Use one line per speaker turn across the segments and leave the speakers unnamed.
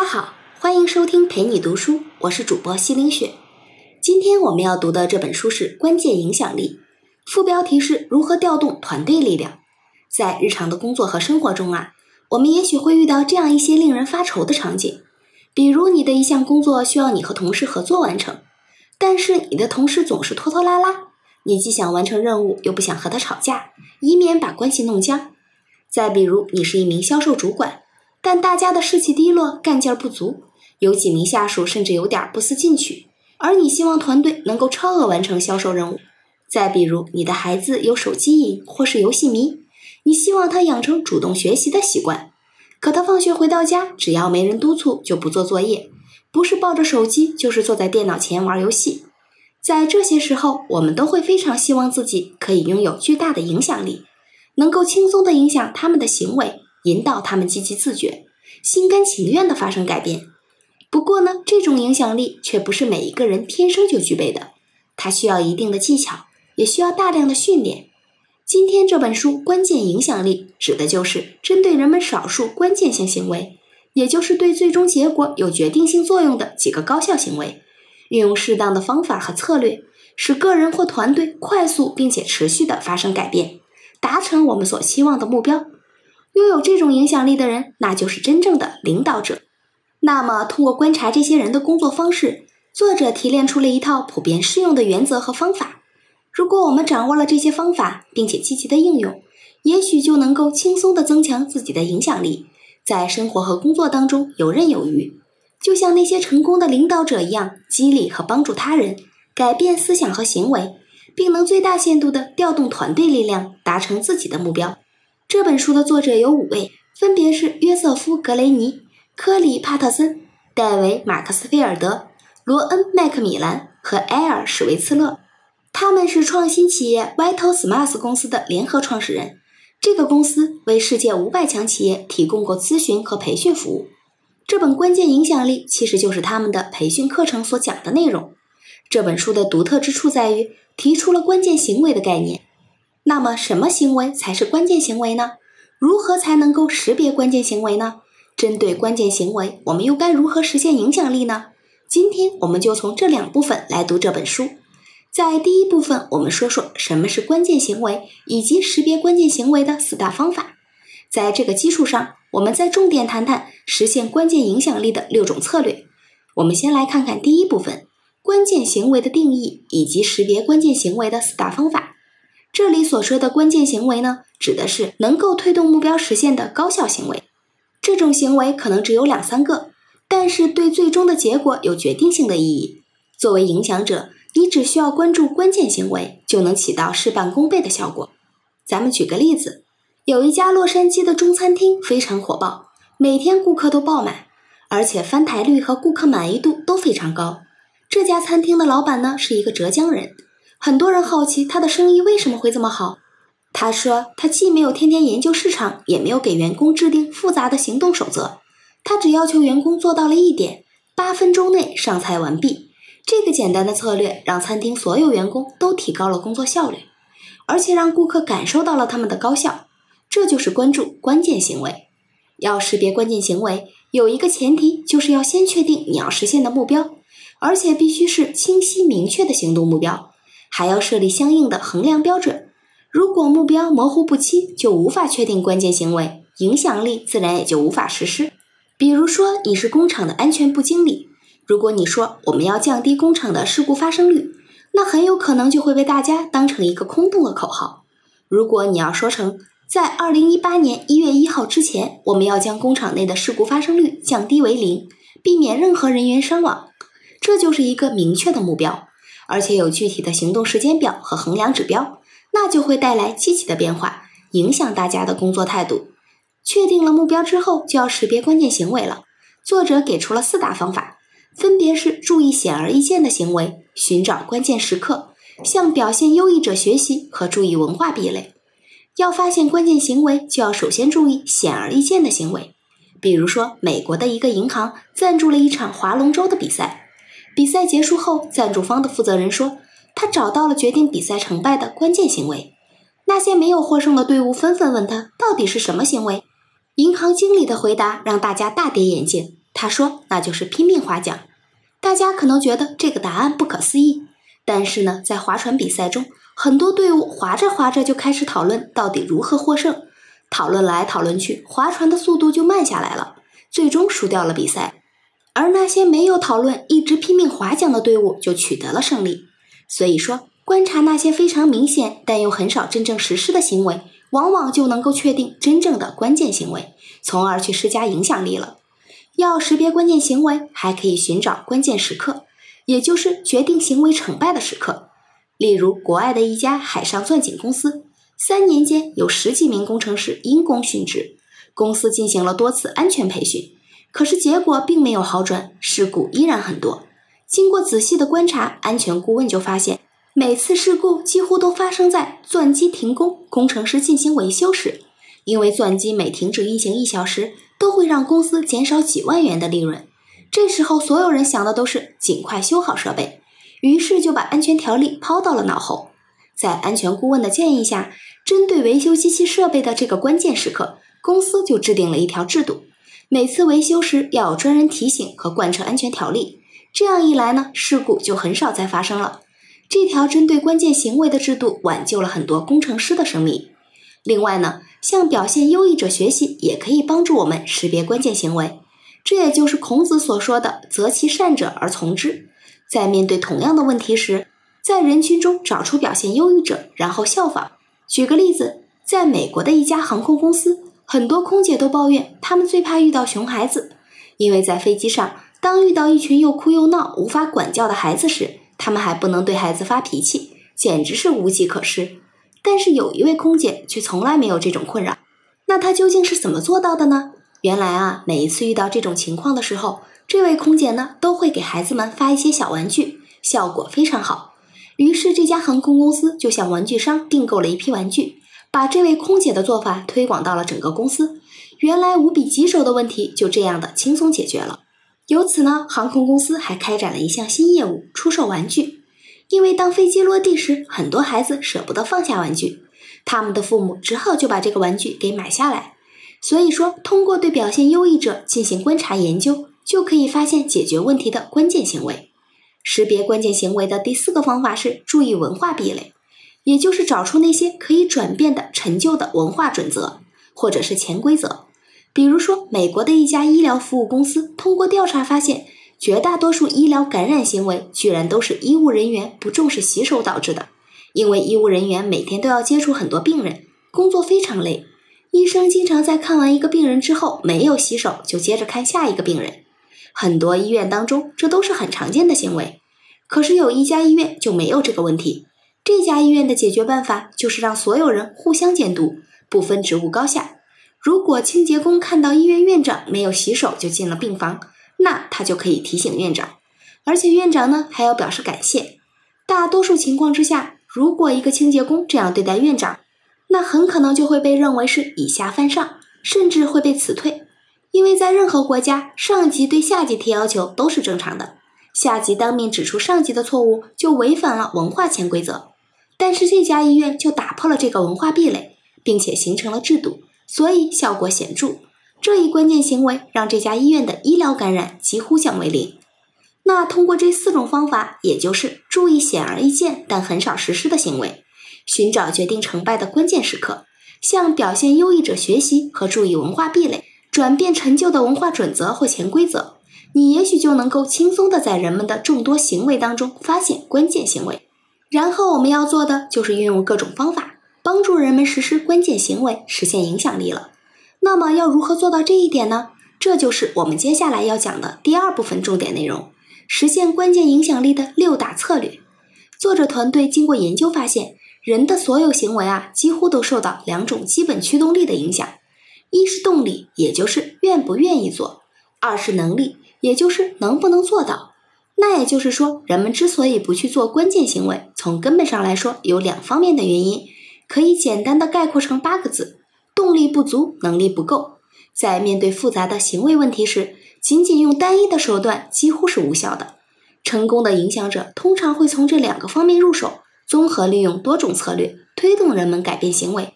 大家好，欢迎收听陪你读书，我是主播西林雪。今天我们要读的这本书是《关键影响力》，副标题是如何调动团队力量。在日常的工作和生活中啊，我们也许会遇到这样一些令人发愁的场景，比如你的一项工作需要你和同事合作完成，但是你的同事总是拖拖拉拉，你既想完成任务，又不想和他吵架，以免把关系弄僵。再比如，你是一名销售主管。但大家的士气低落，干劲儿不足，有几名下属甚至有点不思进取。而你希望团队能够超额完成销售任务。再比如，你的孩子有手机瘾或是游戏迷，你希望他养成主动学习的习惯。可他放学回到家，只要没人督促，就不做作业，不是抱着手机，就是坐在电脑前玩游戏。在这些时候，我们都会非常希望自己可以拥有巨大的影响力，能够轻松地影响他们的行为。引导他们积极自觉、心甘情愿地发生改变。不过呢，这种影响力却不是每一个人天生就具备的，它需要一定的技巧，也需要大量的训练。今天这本书《关键影响力》指的就是针对人们少数关键性行为，也就是对最终结果有决定性作用的几个高效行为，运用适当的方法和策略，使个人或团队快速并且持续地发生改变，达成我们所期望的目标。拥有这种影响力的人，那就是真正的领导者。那么，通过观察这些人的工作方式，作者提炼出了一套普遍适用的原则和方法。如果我们掌握了这些方法，并且积极的应用，也许就能够轻松的增强自己的影响力，在生活和工作当中游刃有余，就像那些成功的领导者一样，激励和帮助他人，改变思想和行为，并能最大限度的调动团队力量，达成自己的目标。这本书的作者有五位，分别是约瑟夫·格雷尼、科里·帕特森、戴维·马克斯菲尔德、罗恩·麦克米兰和埃尔·史维茨勒。他们是创新企业 Vital Smarts 公司的联合创始人。这个公司为世界五百强企业提供过咨询和培训服务。这本关键影响力其实就是他们的培训课程所讲的内容。这本书的独特之处在于提出了关键行为的概念。那么，什么行为才是关键行为呢？如何才能够识别关键行为呢？针对关键行为，我们又该如何实现影响力呢？今天我们就从这两部分来读这本书。在第一部分，我们说说什么是关键行为，以及识别关键行为的四大方法。在这个基础上，我们再重点谈谈实现关键影响力的六种策略。我们先来看看第一部分：关键行为的定义以及识别关键行为的四大方法。这里所说的关键行为呢，指的是能够推动目标实现的高效行为。这种行为可能只有两三个，但是对最终的结果有决定性的意义。作为影响者，你只需要关注关键行为，就能起到事半功倍的效果。咱们举个例子，有一家洛杉矶的中餐厅非常火爆，每天顾客都爆满，而且翻台率和顾客满意度都非常高。这家餐厅的老板呢，是一个浙江人。很多人好奇他的生意为什么会这么好。他说，他既没有天天研究市场，也没有给员工制定复杂的行动守则，他只要求员工做到了一点：八分钟内上菜完毕。这个简单的策略让餐厅所有员工都提高了工作效率，而且让顾客感受到了他们的高效。这就是关注关键行为。要识别关键行为，有一个前提，就是要先确定你要实现的目标，而且必须是清晰明确的行动目标。还要设立相应的衡量标准。如果目标模糊不清，就无法确定关键行为，影响力自然也就无法实施。比如说，你是工厂的安全部经理，如果你说我们要降低工厂的事故发生率，那很有可能就会被大家当成一个空洞的口号。如果你要说成在二零一八年一月一号之前，我们要将工厂内的事故发生率降低为零，避免任何人员伤亡，这就是一个明确的目标。而且有具体的行动时间表和衡量指标，那就会带来积极的变化，影响大家的工作态度。确定了目标之后，就要识别关键行为了。作者给出了四大方法，分别是注意显而易见的行为、寻找关键时刻、向表现优异者学习和注意文化壁垒。要发现关键行为，就要首先注意显而易见的行为。比如说，美国的一个银行赞助了一场划龙舟的比赛。比赛结束后，赞助方的负责人说，他找到了决定比赛成败的关键行为。那些没有获胜的队伍纷纷问他，到底是什么行为？银行经理的回答让大家大跌眼镜。他说那就是拼命划桨。大家可能觉得这个答案不可思议，但是呢，在划船比赛中，很多队伍划着划着就开始讨论到底如何获胜，讨论来讨论去，划船的速度就慢下来了，最终输掉了比赛。而那些没有讨论、一直拼命划桨的队伍就取得了胜利。所以说，观察那些非常明显但又很少真正实施的行为，往往就能够确定真正的关键行为，从而去施加影响力了。要识别关键行为，还可以寻找关键时刻，也就是决定行为成败的时刻。例如，国外的一家海上钻井公司，三年间有十几名工程师因公殉职，公司进行了多次安全培训。可是结果并没有好转，事故依然很多。经过仔细的观察，安全顾问就发现，每次事故几乎都发生在钻机停工、工程师进行维修时。因为钻机每停止运行一小时，都会让公司减少几万元的利润。这时候，所有人想的都是尽快修好设备，于是就把安全条例抛到了脑后。在安全顾问的建议下，针对维修机器设备的这个关键时刻，公司就制定了一条制度。每次维修时要有专人提醒和贯彻安全条例，这样一来呢，事故就很少再发生了。这条针对关键行为的制度挽救了很多工程师的生命。另外呢，向表现优异者学习也可以帮助我们识别关键行为，这也就是孔子所说的“择其善者而从之”。在面对同样的问题时，在人群中找出表现优异者，然后效仿。举个例子，在美国的一家航空公司。很多空姐都抱怨，她们最怕遇到熊孩子，因为在飞机上，当遇到一群又哭又闹、无法管教的孩子时，她们还不能对孩子发脾气，简直是无计可施。但是有一位空姐却从来没有这种困扰，那她究竟是怎么做到的呢？原来啊，每一次遇到这种情况的时候，这位空姐呢都会给孩子们发一些小玩具，效果非常好。于是这家航空公司就向玩具商订购了一批玩具。把这位空姐的做法推广到了整个公司，原来无比棘手的问题就这样的轻松解决了。由此呢，航空公司还开展了一项新业务——出售玩具。因为当飞机落地时，很多孩子舍不得放下玩具，他们的父母只好就把这个玩具给买下来。所以说，通过对表现优异者进行观察研究，就可以发现解决问题的关键行为。识别关键行为的第四个方法是注意文化壁垒。也就是找出那些可以转变的陈旧的文化准则，或者是潜规则。比如说，美国的一家医疗服务公司通过调查发现，绝大多数医疗感染行为居然都是医务人员不重视洗手导致的。因为医务人员每天都要接触很多病人，工作非常累，医生经常在看完一个病人之后没有洗手就接着看下一个病人。很多医院当中，这都是很常见的行为。可是有一家医院就没有这个问题。这家医院的解决办法就是让所有人互相监督，不分职务高下。如果清洁工看到医院院长没有洗手就进了病房，那他就可以提醒院长，而且院长呢还要表示感谢。大多数情况之下，如果一个清洁工这样对待院长，那很可能就会被认为是以下犯上，甚至会被辞退。因为在任何国家，上级对下级提要求都是正常的，下级当面指出上级的错误就违反了文化潜规则。但是这家医院就打破了这个文化壁垒，并且形成了制度，所以效果显著。这一关键行为让这家医院的医疗感染几乎降为零。那通过这四种方法，也就是注意显而易见但很少实施的行为，寻找决定成败的关键时刻，向表现优异者学习和注意文化壁垒，转变陈旧的文化准则或潜规则，你也许就能够轻松地在人们的众多行为当中发现关键行为。然后我们要做的就是运用各种方法，帮助人们实施关键行为，实现影响力了。那么要如何做到这一点呢？这就是我们接下来要讲的第二部分重点内容：实现关键影响力的六大策略。作者团队经过研究发现，人的所有行为啊，几乎都受到两种基本驱动力的影响：一是动力，也就是愿不愿意做；二是能力，也就是能不能做到。那也就是说，人们之所以不去做关键行为，从根本上来说有两方面的原因，可以简单的概括成八个字：动力不足，能力不够。在面对复杂的行为问题时，仅仅用单一的手段几乎是无效的。成功的影响者通常会从这两个方面入手，综合利用多种策略，推动人们改变行为。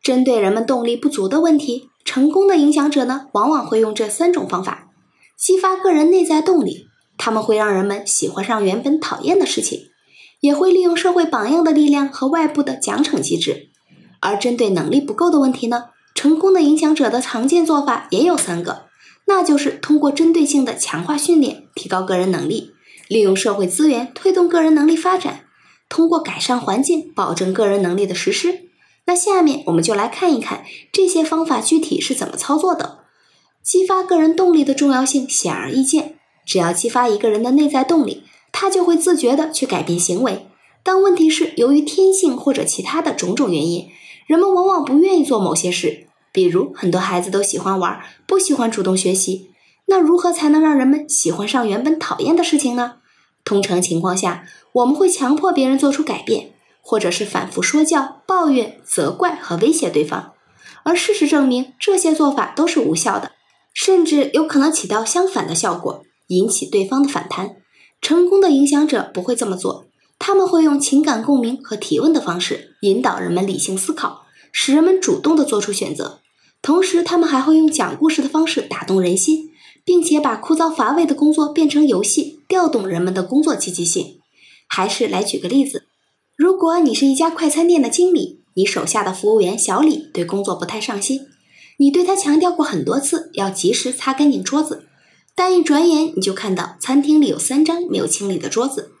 针对人们动力不足的问题，成功的影响者呢，往往会用这三种方法。激发个人内在动力，他们会让人们喜欢上原本讨厌的事情，也会利用社会榜样的力量和外部的奖惩机制。而针对能力不够的问题呢，成功的影响者的常见做法也有三个，那就是通过针对性的强化训练，提高个人能力；利用社会资源推动个人能力发展；通过改善环境保证个人能力的实施。那下面我们就来看一看这些方法具体是怎么操作的。激发个人动力的重要性显而易见。只要激发一个人的内在动力，他就会自觉地去改变行为。但问题是，由于天性或者其他的种种原因，人们往往不愿意做某些事。比如，很多孩子都喜欢玩，不喜欢主动学习。那如何才能让人们喜欢上原本讨厌的事情呢？通常情况下，我们会强迫别人做出改变，或者是反复说教、抱怨、责怪和威胁对方。而事实证明，这些做法都是无效的。甚至有可能起到相反的效果，引起对方的反弹。成功的影响者不会这么做，他们会用情感共鸣和提问的方式引导人们理性思考，使人们主动的做出选择。同时，他们还会用讲故事的方式打动人心，并且把枯燥乏味的工作变成游戏，调动人们的工作积极性。还是来举个例子，如果你是一家快餐店的经理，你手下的服务员小李对工作不太上心。你对他强调过很多次要及时擦干净桌子，但一转眼你就看到餐厅里有三张没有清理的桌子，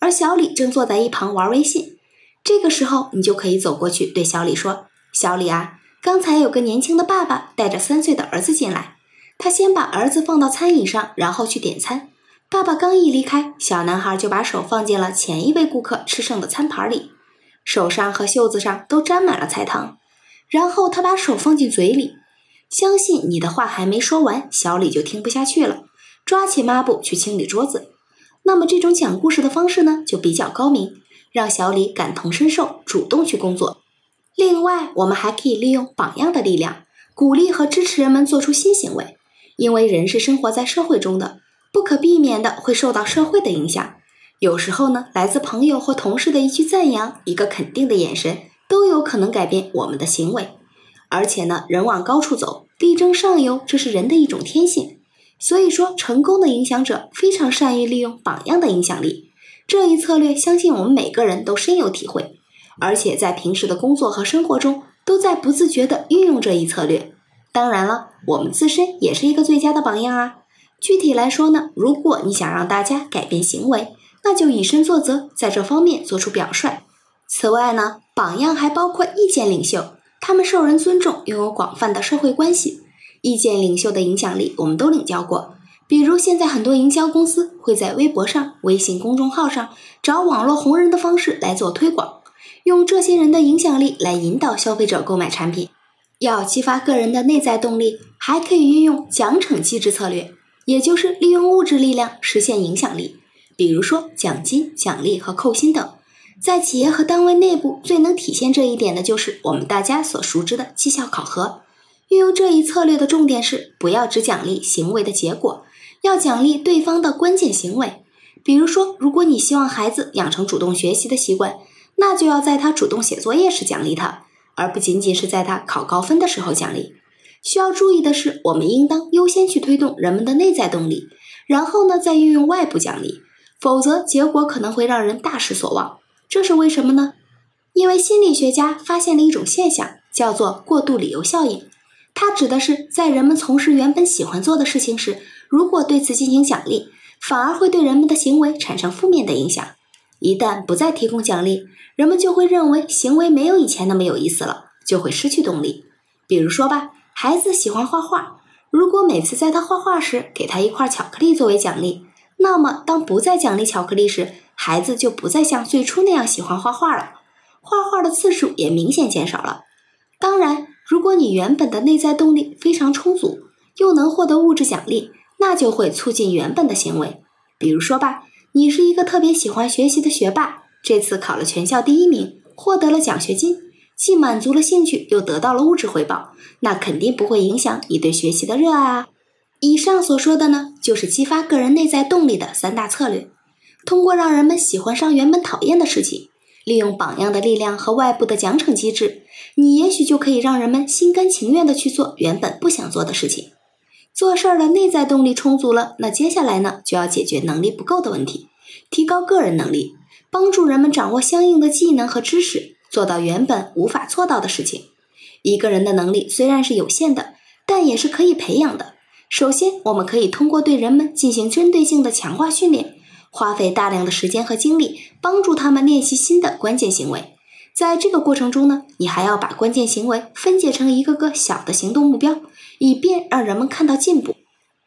而小李正坐在一旁玩微信。这个时候，你就可以走过去对小李说：“小李啊，刚才有个年轻的爸爸带着三岁的儿子进来，他先把儿子放到餐椅上，然后去点餐。爸爸刚一离开，小男孩就把手放进了前一位顾客吃剩的餐盘里，手上和袖子上都沾满了菜汤，然后他把手放进嘴里。”相信你的话还没说完，小李就听不下去了，抓起抹布去清理桌子。那么这种讲故事的方式呢，就比较高明，让小李感同身受，主动去工作。另外，我们还可以利用榜样的力量，鼓励和支持人们做出新行为。因为人是生活在社会中的，不可避免的会受到社会的影响。有时候呢，来自朋友或同事的一句赞扬，一个肯定的眼神，都有可能改变我们的行为。而且呢，人往高处走，力争上游，这是人的一种天性。所以说，成功的影响者非常善于利用榜样的影响力。这一策略，相信我们每个人都深有体会，而且在平时的工作和生活中，都在不自觉地运用这一策略。当然了，我们自身也是一个最佳的榜样啊。具体来说呢，如果你想让大家改变行为，那就以身作则，在这方面做出表率。此外呢，榜样还包括意见领袖。他们受人尊重，拥有广泛的社会关系，意见领袖的影响力我们都领教过。比如，现在很多营销公司会在微博上、微信公众号上找网络红人的方式来做推广，用这些人的影响力来引导消费者购买产品。要激发个人的内在动力，还可以运用奖惩机制策略，也就是利用物质力量实现影响力，比如说奖金、奖励和扣薪等。在企业和单位内部，最能体现这一点的就是我们大家所熟知的绩效考核。运用这一策略的重点是，不要只奖励行为的结果，要奖励对方的关键行为。比如说，如果你希望孩子养成主动学习的习惯，那就要在他主动写作业时奖励他，而不仅仅是在他考高分的时候奖励。需要注意的是，我们应当优先去推动人们的内在动力，然后呢，再运用外部奖励，否则结果可能会让人大失所望。这是为什么呢？因为心理学家发现了一种现象，叫做过度理由效应。它指的是在人们从事原本喜欢做的事情时，如果对此进行奖励，反而会对人们的行为产生负面的影响。一旦不再提供奖励，人们就会认为行为没有以前那么有意思了，就会失去动力。比如说吧，孩子喜欢画画，如果每次在他画画时给他一块巧克力作为奖励，那么当不再奖励巧克力时，孩子就不再像最初那样喜欢画画了，画画的次数也明显减少了。当然，如果你原本的内在动力非常充足，又能获得物质奖励，那就会促进原本的行为。比如说吧，你是一个特别喜欢学习的学霸，这次考了全校第一名，获得了奖学金，既满足了兴趣，又得到了物质回报，那肯定不会影响你对学习的热爱啊。以上所说的呢，就是激发个人内在动力的三大策略。通过让人们喜欢上原本讨厌的事情，利用榜样的力量和外部的奖惩机制，你也许就可以让人们心甘情愿地去做原本不想做的事情。做事儿的内在动力充足了，那接下来呢，就要解决能力不够的问题，提高个人能力，帮助人们掌握相应的技能和知识，做到原本无法做到的事情。一个人的能力虽然是有限的，但也是可以培养的。首先，我们可以通过对人们进行针对性的强化训练，花费大量的时间和精力，帮助他们练习新的关键行为。在这个过程中呢，你还要把关键行为分解成一个个小的行动目标。以便让人们看到进步。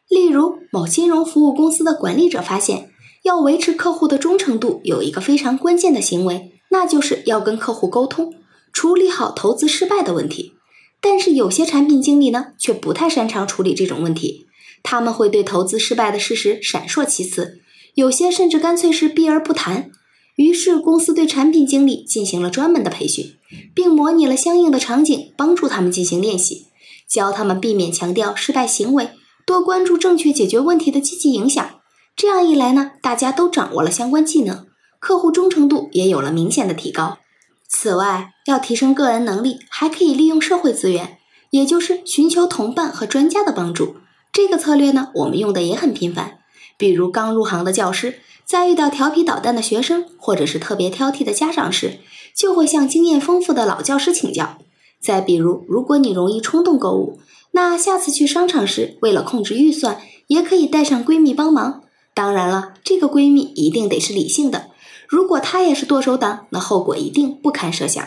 例如，某金融服务公司的管理者发现，要维持客户的忠诚度，有一个非常关键的行为，那就是要跟客户沟通，处理好投资失败的问题。但是，有些产品经理呢，却不太擅长处理这种问题。他们会对投资失败的事实闪烁其词，有些甚至干脆是避而不谈。于是，公司对产品经理进行了专门的培训，并模拟了相应的场景，帮助他们进行练习。教他们避免强调失败行为，多关注正确解决问题的积极影响。这样一来呢，大家都掌握了相关技能，客户忠诚度也有了明显的提高。此外，要提升个人能力，还可以利用社会资源，也就是寻求同伴和专家的帮助。这个策略呢，我们用的也很频繁。比如刚入行的教师，在遇到调皮捣蛋的学生，或者是特别挑剔的家长时，就会向经验丰富的老教师请教。再比如，如果你容易冲动购物，那下次去商场时，为了控制预算，也可以带上闺蜜帮忙。当然了，这个闺蜜一定得是理性的。如果她也是剁手党，那后果一定不堪设想。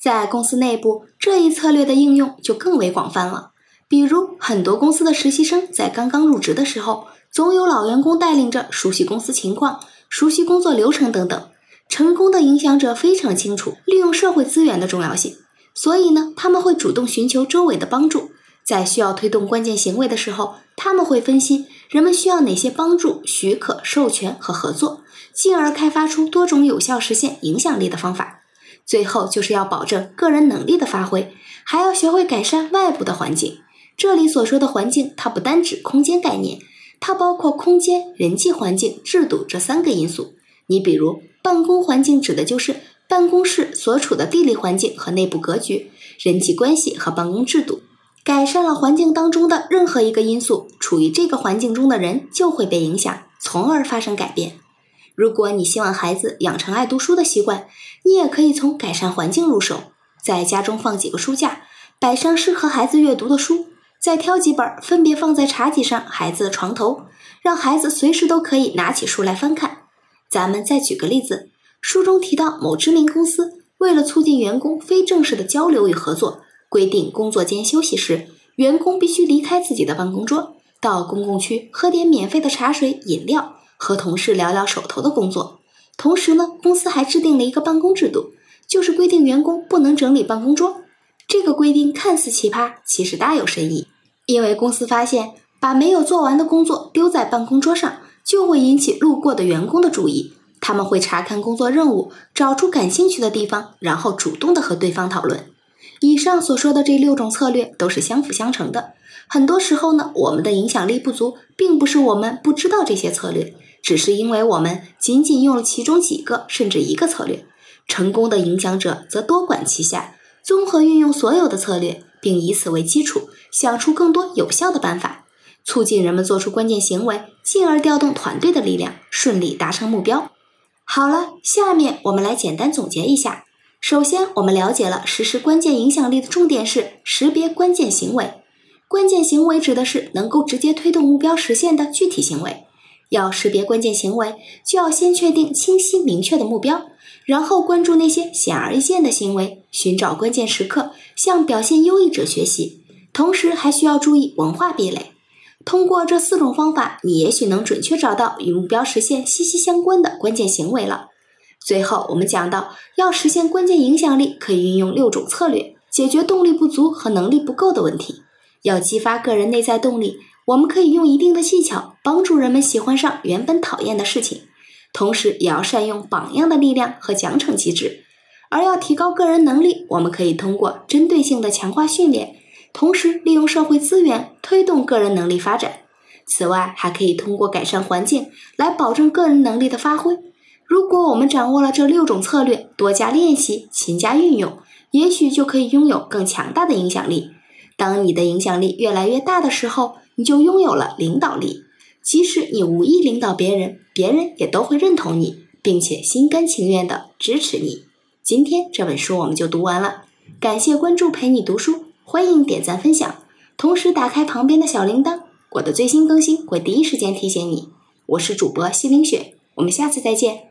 在公司内部，这一策略的应用就更为广泛了。比如，很多公司的实习生在刚刚入职的时候，总有老员工带领着，熟悉公司情况，熟悉工作流程等等。成功的影响者非常清楚利用社会资源的重要性。所以呢，他们会主动寻求周围的帮助，在需要推动关键行为的时候，他们会分析人们需要哪些帮助、许可、授权和合作，进而开发出多种有效实现影响力的方法。最后就是要保证个人能力的发挥，还要学会改善外部的环境。这里所说的环境，它不单指空间概念，它包括空间、人际环境、制度这三个因素。你比如，办公环境指的就是。办公室所处的地理环境和内部格局、人际关系和办公制度，改善了环境当中的任何一个因素，处于这个环境中的人就会被影响，从而发生改变。如果你希望孩子养成爱读书的习惯，你也可以从改善环境入手，在家中放几个书架，摆上适合孩子阅读的书，再挑几本分别放在茶几上、孩子的床头，让孩子随时都可以拿起书来翻看。咱们再举个例子。书中提到，某知名公司为了促进员工非正式的交流与合作，规定工作间休息时，员工必须离开自己的办公桌，到公共区喝点免费的茶水、饮料，和同事聊聊手头的工作。同时呢，公司还制定了一个办公制度，就是规定员工不能整理办公桌。这个规定看似奇葩，其实大有深意。因为公司发现，把没有做完的工作丢在办公桌上，就会引起路过的员工的注意。他们会查看工作任务，找出感兴趣的地方，然后主动的和对方讨论。以上所说的这六种策略都是相辅相成的。很多时候呢，我们的影响力不足，并不是我们不知道这些策略，只是因为我们仅仅用了其中几个甚至一个策略。成功的影响者则多管齐下，综合运用所有的策略，并以此为基础，想出更多有效的办法，促进人们做出关键行为，进而调动团队的力量，顺利达成目标。好了，下面我们来简单总结一下。首先，我们了解了实施关键影响力的重点是识别关键行为。关键行为指的是能够直接推动目标实现的具体行为。要识别关键行为，就要先确定清晰明确的目标，然后关注那些显而易见的行为，寻找关键时刻，向表现优异者学习。同时，还需要注意文化壁垒。通过这四种方法，你也许能准确找到与目标实现息息相关的关键行为了。最后，我们讲到，要实现关键影响力，可以运用六种策略，解决动力不足和能力不够的问题。要激发个人内在动力，我们可以用一定的技巧，帮助人们喜欢上原本讨厌的事情，同时也要善用榜样的力量和奖惩机制。而要提高个人能力，我们可以通过针对性的强化训练。同时，利用社会资源推动个人能力发展。此外，还可以通过改善环境来保证个人能力的发挥。如果我们掌握了这六种策略，多加练习，勤加运用，也许就可以拥有更强大的影响力。当你的影响力越来越大的时候，你就拥有了领导力。即使你无意领导别人，别人也都会认同你，并且心甘情愿的支持你。今天这本书我们就读完了，感谢关注陪你读书，欢迎点赞分享，同时打开旁边的小铃铛，我的最新更新会第一时间提醒你。我是主播西林雪，我们下次再见。